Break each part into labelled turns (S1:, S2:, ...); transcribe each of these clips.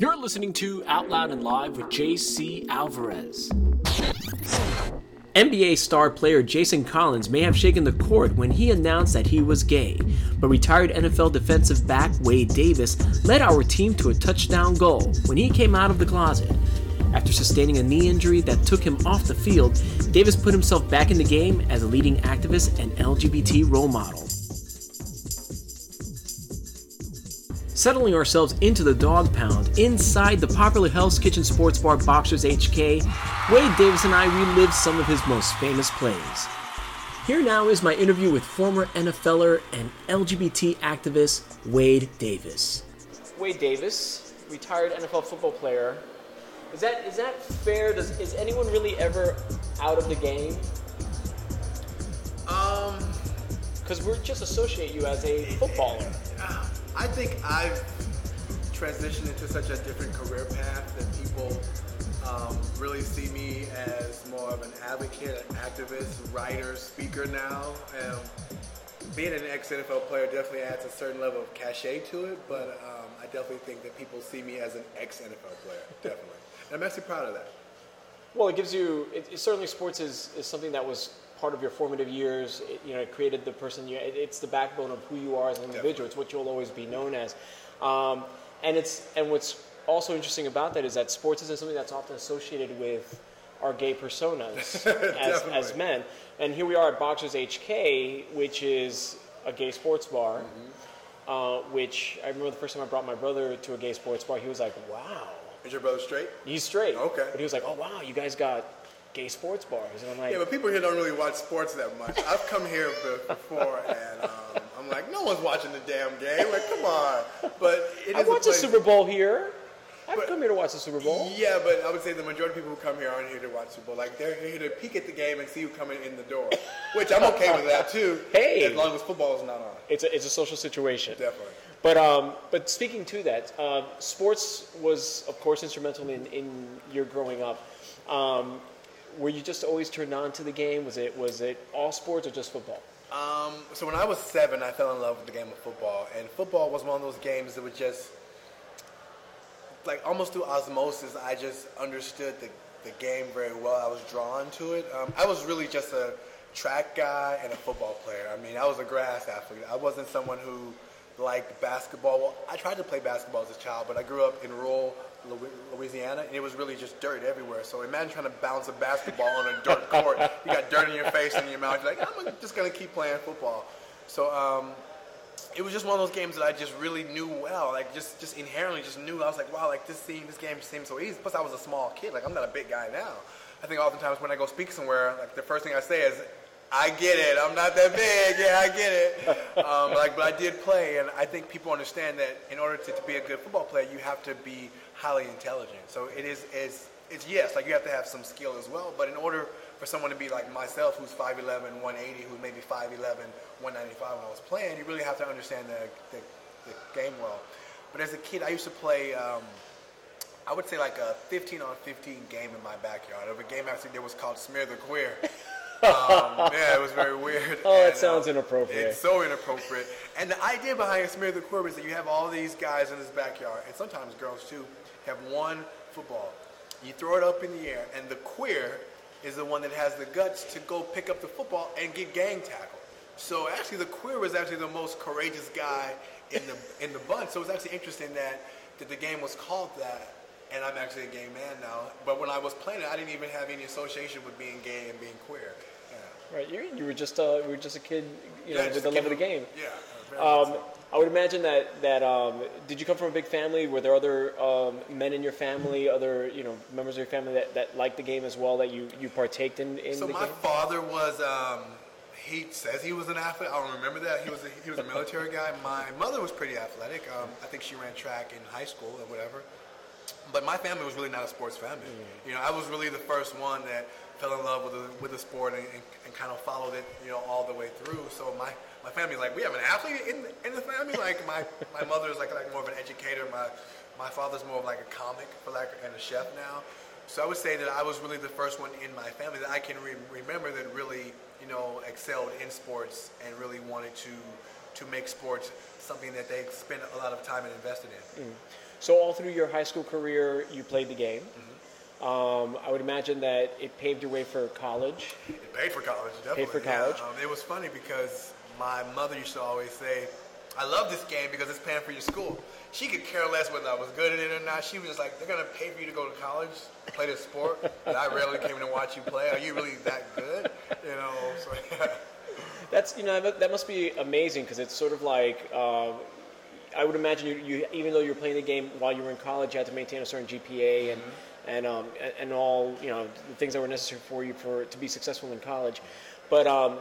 S1: You're listening to Out Loud and Live with JC Alvarez. NBA star player Jason Collins may have shaken the cord when he announced that he was gay, but retired NFL defensive back Wade Davis led our team to a touchdown goal when he came out of the closet. After sustaining a knee injury that took him off the field, Davis put himself back in the game as a leading activist and LGBT role model. Settling ourselves into the dog pound inside the popular Hell's Kitchen sports bar Boxers HK, Wade Davis and I relived some of his most famous plays. Here now is my interview with former NFLer and LGBT activist Wade Davis. Wade Davis, retired NFL football player, is that is that fair? Does is anyone really ever out of the game?
S2: Um,
S1: because we're just associate you as a footballer.
S2: I think I've transitioned into such a different career path that people um, really see me as more of an advocate, an activist, writer, speaker now. Um, being an ex-NFL player definitely adds a certain level of cachet to it, but um, I definitely think that people see me as an ex-NFL player, definitely. And I'm actually proud of that.
S1: Well, it gives you. It, it certainly, sports is, is something that was part of your formative years. It, you know, it created the person you. It, it's the backbone of who you are as an individual. Definitely. It's what you'll always be known as. Um, and it's and what's also interesting about that is that sports isn't something that's often associated with our gay personas as, as men. And here we are at Boxers HK, which is a gay sports bar. Mm-hmm. Uh, which I remember the first time I brought my brother to a gay sports bar, he was like, "Wow."
S2: Is your brother straight?
S1: He's straight.
S2: Okay.
S1: But he was like, "Oh wow, you guys got gay sports bars," and I'm like,
S2: "Yeah, but people here don't really watch sports that much. I've come here before, and um, I'm like, no one's watching the damn game. Like, come on." But it
S1: I watch the Super Bowl here. I've but, come here to watch the Super Bowl.
S2: Yeah, but I would say the majority of people who come here aren't here to watch Super Bowl. Like they're here to peek at the game and see who coming in the door, which I'm okay with that too.
S1: Hey,
S2: as long as football is not on.
S1: It's a, it's a social situation.
S2: Definitely.
S1: But um, but speaking to that, uh, sports was of course instrumental in, in your growing up. Um, were you just always turned on to the game? Was it was it all sports or just football?
S2: Um, so when I was seven, I fell in love with the game of football, and football was one of those games that was just like almost through osmosis. I just understood the the game very well. I was drawn to it. Um, I was really just a track guy and a football player. I mean, I was a grass athlete. I wasn't someone who like basketball. Well, I tried to play basketball as a child, but I grew up in rural Louisiana, and it was really just dirt everywhere. So imagine trying to bounce a basketball on a dirt court. You got dirt in your face and in your mouth. You're like, I'm just gonna keep playing football. So um, it was just one of those games that I just really knew well. Like just just inherently just knew. I was like, wow, like this scene, this game seems so easy. Plus, I was a small kid. Like I'm not a big guy now. I think oftentimes when I go speak somewhere, like the first thing I say is, I get it. I'm not that big. Yeah, I get it. Um, like, but I did play, and I think people understand that in order to, to, be a good football player, you have to be highly intelligent. So it is, is it's yes, like you have to have some skill as well. But in order for someone to be like myself, who's 5'11", 180, who's maybe 5'11", 195 when I was playing, you really have to understand the, the, the game well. But as a kid, I used to play. Um, I would say like a 15 on 15 game in my backyard. Of a game actually there was called Smear the Queer. Um, yeah, it was very weird.
S1: Oh, and, it sounds uh, inappropriate.
S2: It's so inappropriate. And the idea behind Smear the Queer is that you have all these guys in this backyard, and sometimes girls too, have one football. You throw it up in the air, and the queer is the one that has the guts to go pick up the football and get gang tackled. So actually, the queer was actually the most courageous guy in the in the bunch. So it's actually interesting that that the game was called that and I'm actually a gay man now. But when I was playing it, I didn't even have any association with being gay and being queer.
S1: Right, you, you were just uh, you were just a kid, you know,
S2: yeah,
S1: with the love of the game.
S2: Yeah.
S1: Um, I would imagine that that um, did you come from a big family? Were there other um, men in your family, other you know members of your family that, that liked the game as well that you you partaked in? in
S2: so
S1: the
S2: my
S1: game?
S2: father was. Um, he says he was an athlete. I don't remember that. He was a, he was a military guy. My mother was pretty athletic. Um, I think she ran track in high school or whatever. But my family was really not a sports family. Mm. You know, I was really the first one that fell in love with the, with the sport and, and, and, kind of followed it, you know, all the way through. So my, my family, like, we have an athlete in, in the family. Like my, my mother is like, like more of an educator. My, my father's more of like a comic for like, and a chef now. So I would say that I was really the first one in my family that I can re- remember that really, you know, excelled in sports and really wanted to, to make sports something that they spent a lot of time and invested in. Mm.
S1: So all through your high school career, you played the game. Um, I would imagine that it paved your way for college.
S2: It paid for college, definitely.
S1: Paid for
S2: yeah.
S1: college.
S2: Um, it was funny because my mother used to always say, I love this game because it's paying for your school. She could care less whether I was good at it or not. She was just like, they're going to pay for you to go to college, play this sport, and I rarely came in to watch you play. Are you really that good? You know, so yeah.
S1: That's you know that that must be amazing because it's sort of like uh, I would imagine you, you even though you were playing the game while you were in college, you had to maintain a certain GPA and and um, and- all you know the things that were necessary for you for to be successful in college. But um,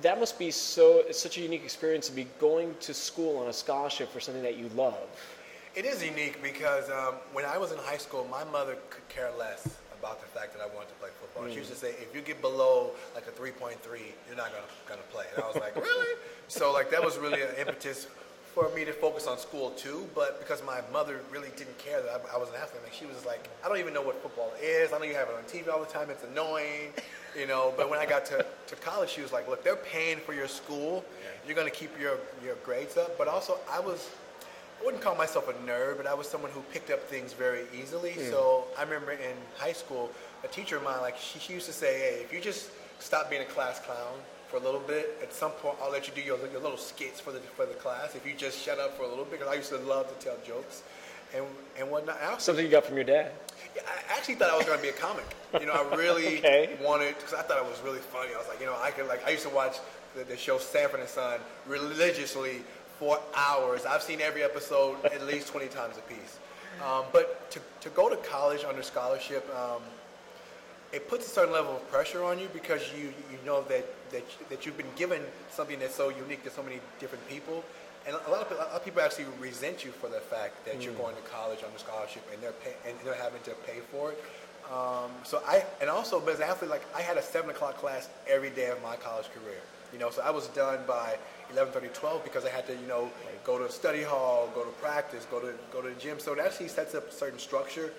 S1: that must be so such a unique experience to be going to school on a scholarship for something that you love.
S2: It is unique because um, when I was in high school, my mother could care less about the fact that I wanted to play football. She used to say, if you get below like a 3.3, you're not gonna gonna play. And I was like, really? So like that was really an impetus for me to focus on school too. But because my mother really didn't care that I, I was an athlete, like she was like, I don't even know what football is. I know you have it on TV all the time. It's annoying, you know. But when I got to, to college, she was like, look, they're paying for your school. You're gonna keep your your grades up. But also, I was I wouldn't call myself a nerd, but I was someone who picked up things very easily. Hmm. So I remember in high school, a teacher of mine, like she, she used to say, "Hey, if you just stop being a class clown for a little bit, at some point I'll let you do your, your little skits for the for the class. If you just shut up for a little bit, because I used to love to tell jokes and and whatnot. I also,
S1: Something you got from your dad.
S2: yeah, I actually thought I was going to be a comic. You know, I really
S1: Okay.
S2: wanted because I thought it was really funny. I was like, you know, I could like I used to watch the, the show Sanford and Son religiously for hours. I've seen every episode at least twenty times a piece. Um, but to, to go to college under scholarship, um, it puts a certain level of pressure on you because you you know that that that you've been given something that's so unique to so many different people, and a lot of, a lot of people actually resent you for the fact that you're going to college under scholarship and they're pay, and they're having to pay for it. Um, so I and also as an athlete, like I had a seven o'clock class every day of my college career. You know, so I was done by 11:30, 12 because I had to, you know, go to study hall, go to practice, go to go to the gym. So it actually sets up a certain structure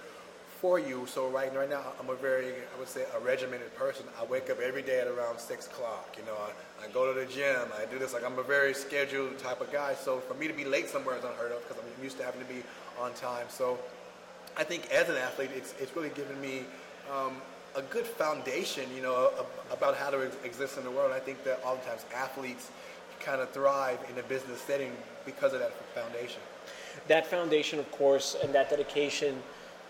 S2: for you. So right right now, I'm a very, I would say, a regimented person. I wake up every day at around six o'clock. You know, I, I go to the gym. I do this. Like I'm a very scheduled type of guy. So for me to be late somewhere is unheard of because I'm used to having to be on time. So I think as an athlete, it's it's really given me um, a good foundation. You know, about how to exist in the world. I think that oftentimes athletes kind of thrive in a business setting because of that foundation.
S1: That foundation, of course, and that dedication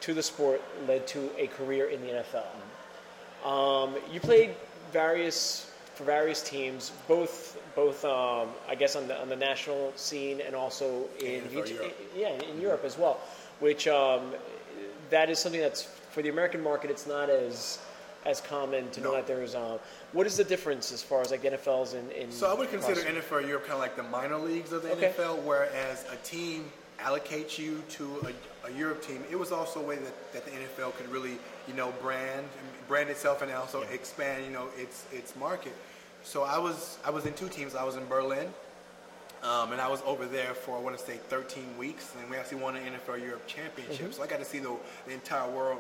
S1: to the sport led to a career in the NFL. Um, you played various for various teams, both both um, I guess on the on the national scene and also in
S2: for Europe.
S1: yeah in Europe as well. Which um, that is something that's for the American market. It's not as as common to know that there's. Um, what is the difference as far as like the NFLs in, in
S2: So I would consider NFL Europe kind of like the minor leagues of the
S1: Okay.
S2: NFL, whereas a team allocates you to a, a Europe team. It was also a way that, that the NFL could really, you know, brand brand itself and also expand, you know, its its market. So I was I was in two teams. I was in Berlin, um, and I was over there for I want to say 13 weeks, and we actually won an NFL Europe championship. So I got to see the, the entire world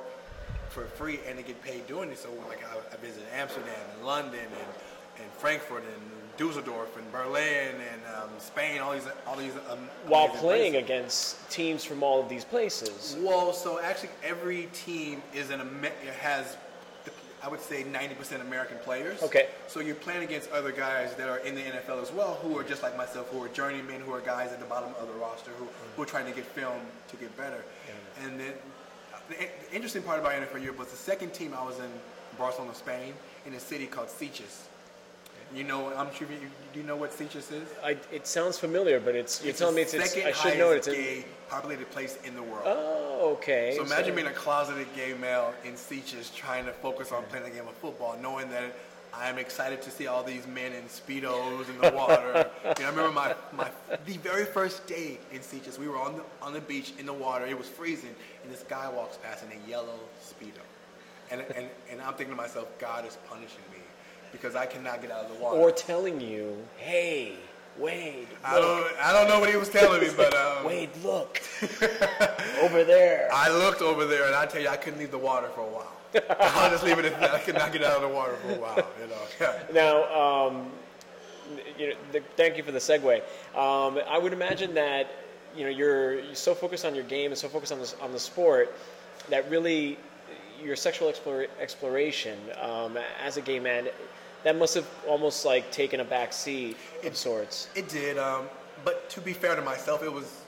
S2: for free and to get paid doing it. So like I, I visited Amsterdam and London and, and Frankfurt and Dusseldorf and Berlin and um, Spain, all these all these um,
S1: while playing
S2: places.
S1: against teams from all of these places.
S2: Well, so actually every team is an has I would say 90% American players.
S1: Okay.
S2: So you're playing against other guys that are in the NFL as well, who are just like myself, who are journeymen, who are guys at the bottom of the roster, who, who are trying to get film to get better. And then the, the interesting part about NFL Europe was the second team I was in Barcelona, Spain, in a city called Sitges. You know, I'm sure you, do you know what Sitges is.
S1: I, it sounds familiar, but it's you're
S2: It's
S1: telling me it's, it's
S2: second
S1: I should know It's in,
S2: gay populated place in the world.
S1: oh, okay.
S2: So imagine being a closeted gay male in Sitges trying to focus on playing a game of football, knowing that I'm excited to see all these men in speedos in the water. you know, I remember my, my the very first day in Sitges, we were on the on the beach in the water. It was freezing, and this guy walks past in a yellow speedo, and and and I'm thinking to myself, God is punishing me because I cannot get out of the water.
S1: or telling you, hey, Wade,
S2: I don't I don't know what he was telling me, but um,
S1: Wade, look over there.
S2: I looked over there, and I tell you, I couldn't leave the water for a while. I'll just leave it at that. I could not get out of the water for a while. You know. Yeah.
S1: Now, um, you know, the, thank you for the segue. Um, I would imagine that you know you're, you're so focused on your game and so focused on the, on the sport that really your sexual explore, exploration um, as a gay man that must have almost like taken a back seat of sorts.
S2: It did, um, but to be fair to myself, it was,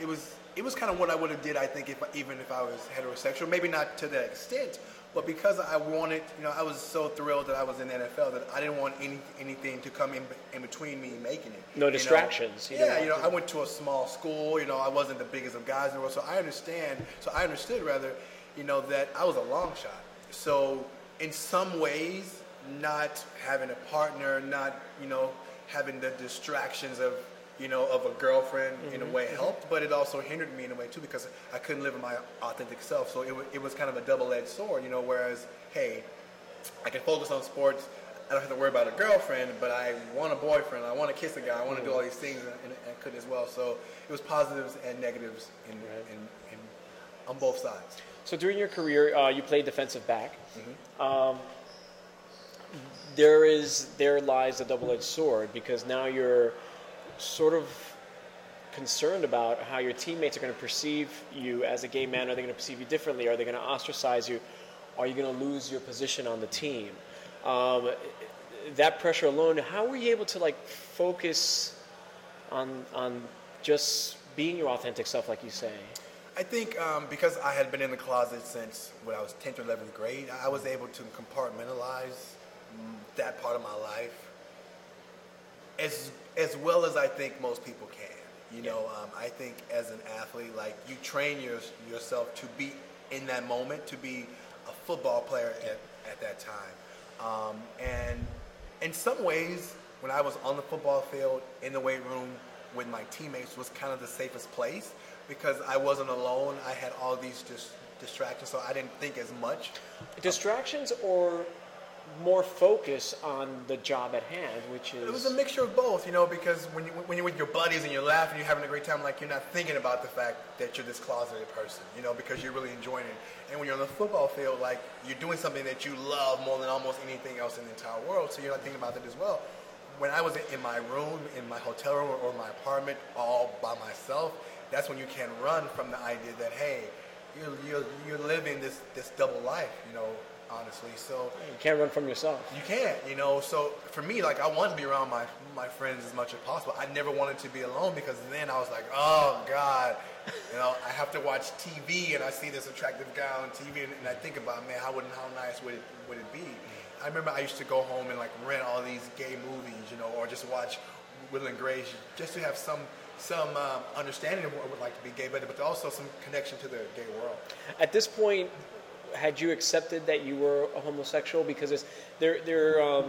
S2: it was, it was kind of what I would have did. I think if even if I was heterosexual, maybe not to that extent, but because I wanted, you know, I was so thrilled that I was in the NFL that I didn't want any anything to come in, in between me making it.
S1: No
S2: you know?
S1: distractions. You
S2: yeah, you know,
S1: want
S2: I went to a small school. You know, I wasn't the biggest of guys in the world, so I understand. So I understood rather, you know, that I was a long shot. So in some ways, not having a partner, not you know, having the distractions of you know, of a girlfriend in a mm-hmm. way mm-hmm. helped, but it also hindered me in a way too because I couldn't live in my authentic self. So it, wa- it was kind of a double-edged sword, you know. Whereas, hey, I can focus on sports. I don't have to worry about a girlfriend, but I want a boyfriend. I want to kiss a guy. I want to do mm-hmm. all these things, and, and I could as well. So it was positives and negatives in,
S1: Right.
S2: in, in, on both sides.
S1: So during your career, uh, you played defensive back. Um, there is there lies a double-edged sword because now you're sort of concerned about how your teammates are going to perceive you as a gay man. Are they going to perceive you differently? Are they going to ostracize you? Are you going to lose your position on the team? Um, that pressure alone. How were you able to like focus on on just being your authentic self, like you say?
S2: I think um, because I had been in the closet since when I was 10th or 11th grade, I was able to compartmentalize that part of my life as as well as I think most people can. You know, um, I think as an athlete, like you train your, yourself to be in that moment, to be a football player at, at that time. Um, and in some ways, when I was on the football field, in the weight room with my teammates, was kind of the safest place because I wasn't alone. I had all these dis- distractions, so I didn't think as much.
S1: Distractions or more focus on the job at hand, which is
S2: It was a mixture of both, you know, because when, you, when you're with your buddies and you're laughing, you're having a great time, like you're not thinking about the fact that you're this closeted person, you know, because you're really enjoying it. And when you're on the football field, like you're doing something that you love more than almost anything else in the entire world, so you're not thinking about that as well. When I was in my room, in my hotel room or my apartment, all by myself, that's when you can run from the idea that hey, you're you're, you're living this this double life, you know, honestly. So
S1: you can't run from yourself.
S2: you can't, you know. So for me, like I want to be around my my friends as much as possible. I never wanted to be alone because then I was like, oh God, you know, I have to watch TV and I see this attractive guy on TV and, and I think about, man, how would how nice would it would it be? I remember I used to go home and like rent all these gay movies, you know, or just watch Will and Grace just to have some some um, understanding of what it would like to be gay, but but also some connection to the gay world.
S1: At this point, had you accepted that you were a homosexual? Because it's, there, there, um,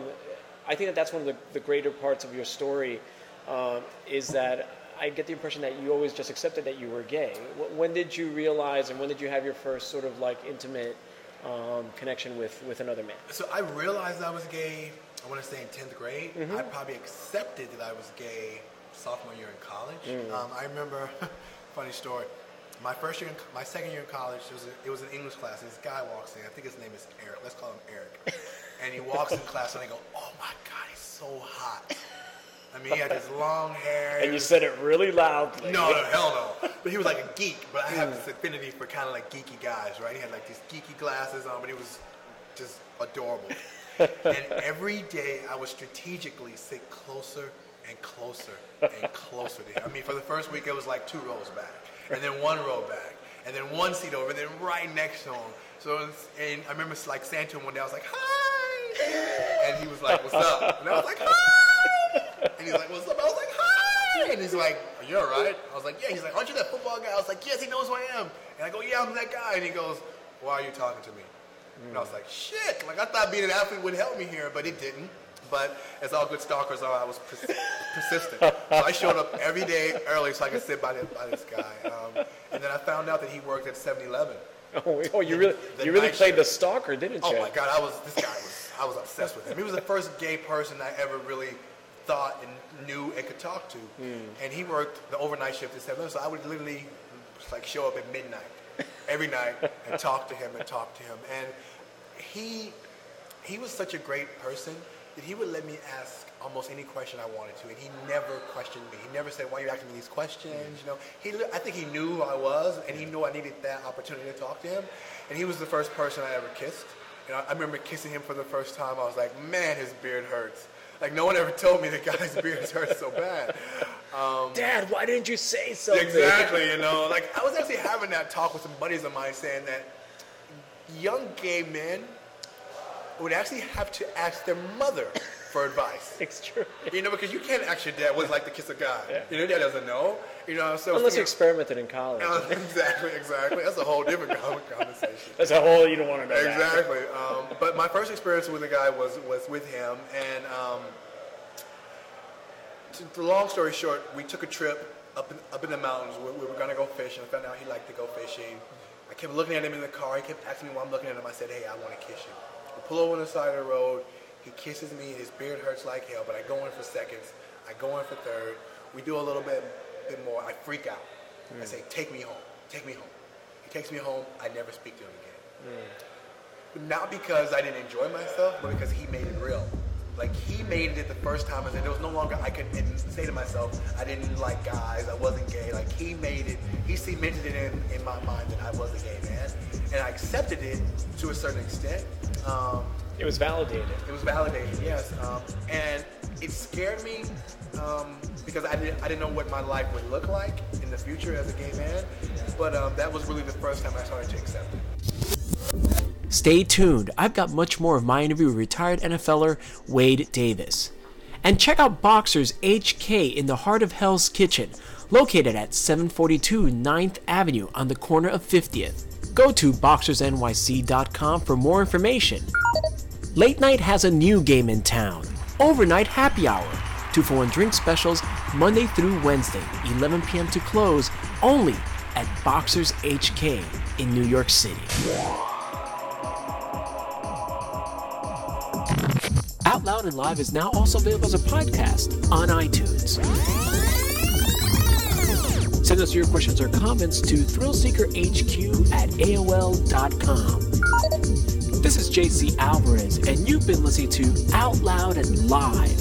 S1: I think that that's one of the, the greater parts of your story um, is that I get the impression that you always just accepted that you were gay. When did you realize, and when did you have your first sort of like intimate um, connection with, with another man?
S2: So I realized I was gay. I want to say in tenth grade. I probably accepted that I was gay sophomore year in college. Um, I remember, funny story. My first year, in, my second year in college, it was a, it was an English class. This guy walks in. I think his name is Eric. Let's call him Eric. and he walks in class, and I go, "Oh my God, he's so hot." I mean, he had this long hair.
S1: And you said it really loudly.
S2: no, no, hell no. But he was like a geek. But I have this affinity for kind of like geeky guys, right? He had like these geeky glasses on, but he was just adorable. and every day I would strategically sit closer and closer and closer to him. I mean, for the first week it was like two rows back, and then one row back, and then one seat over, and then right next to him. So, was, and I remember like saying to him one day, I was like, "Hi," and he was like, "What's up?" And I was like, "Hi," and he's like, "What's up?" I was like, "Hi," and he's like, "Are you all right?" I was like, "Yeah." He's like, "Aren't you that football guy?" I was like, "Yes." He knows who I am, and I go, "Yeah, I'm that guy," and he goes, "Why are you talking to me?" And I was like, shit, like I thought being an athlete would help me here, but it didn't. But as all good stalkers are, I was pers- persistent. So I showed up every day early so I could sit by, the, by this guy. Um, and then I found out that he worked at 7-Eleven.
S1: Oh, oh, you really, you really played
S2: shift.
S1: the stalker, didn't you?
S2: Oh my God, I was this guy was I was obsessed with him. He was the first gay person I ever really thought and knew and could talk to. And he worked the overnight shift at 7-Eleven, so I would literally like show up at midnight every night and talk to him and talk to him. And he he was such a great person that he would let me ask almost any question I wanted to, and he never questioned me. He never said, "Why are you asking me these questions?" You know, he I think he knew who I was, and he knew I needed that opportunity to talk to him. And he was the first person I ever kissed. And I, I remember kissing him for the first time. I was like, "Man, his beard hurts." Like no one ever told me that guy's beard hurts so bad.
S3: Um, Dad, why didn't you say something?
S2: Exactly, you know. Like I was actually having that talk with some buddies of mine, saying that young gay men would actually have to ask their mother for advice.
S3: It's true.
S2: You know, because you can't ask your dad what it's like to kiss a guy. Yeah. You know, dad doesn't know. You know, so
S3: unless you experimented in college.
S2: Uh, exactly, exactly. That's a whole different conversation.
S3: That's a whole you don't want to know.
S2: Exactly. Um, but my first experience with a guy was was with him, and um, to, to long story short, we took a trip up in, up in the mountains. We, we were going to go fishing. I found out he liked to go fishing. I kept looking at him in the car. He kept asking me why I'm looking at him. I said, "Hey, I want to kiss you." Pull over on the side of the road. He kisses me. His beard hurts like hell, but I go in for seconds. I go in for third. We do a little bit, bit more. I freak out. Mm. I say, "Take me home. Take me home." He takes me home. I never speak to him again. Mm. Not because I didn't enjoy myself, but because he made it real. Like he made it the first time, and there was no longer I couldn't say to myself I didn't like guys, I wasn't gay. Like he made it, he cemented it in, in my mind that I was a gay man, and I accepted it to a certain extent.
S3: Um, it was validated.
S2: It was validated, yes. Um, and it scared me um, because I didn't, I didn't know what my life would look like in the future as a gay man. But um, that was really the first time I started to accept it.
S1: Stay tuned. I've got much more of my interview with retired NFLer Wade Davis. And check out Boxers HK in the heart of Hell's Kitchen, located at 742 9th Avenue on the corner of 50th. Go to boxersnyc.com for more information. Late Night has a new game in town Overnight Happy Hour. Two for one drink specials Monday through Wednesday, 11 p.m. to close, only at Boxers HK in New York City. Loud and Live is now also available as a podcast on iTunes. Send us your questions or comments to thrillseekerhq at AOL.com. This is JC Alvarez, and you've been listening to Out Loud and Live.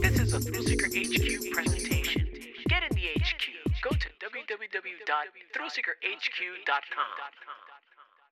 S4: This is a Thrillseeker HQ presentation. Get in the HQ. Go to www.thrillseekerhq.com.